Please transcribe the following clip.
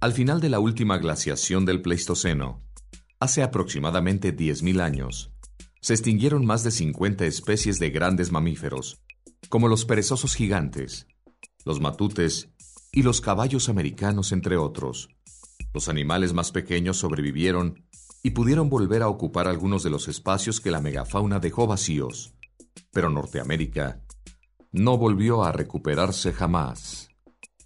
Al final de la última glaciación del Pleistoceno, hace aproximadamente 10.000 años, se extinguieron más de 50 especies de grandes mamíferos, como los perezosos gigantes, los matutes y los caballos americanos, entre otros. Los animales más pequeños sobrevivieron y pudieron volver a ocupar algunos de los espacios que la megafauna dejó vacíos, pero Norteamérica no volvió a recuperarse jamás.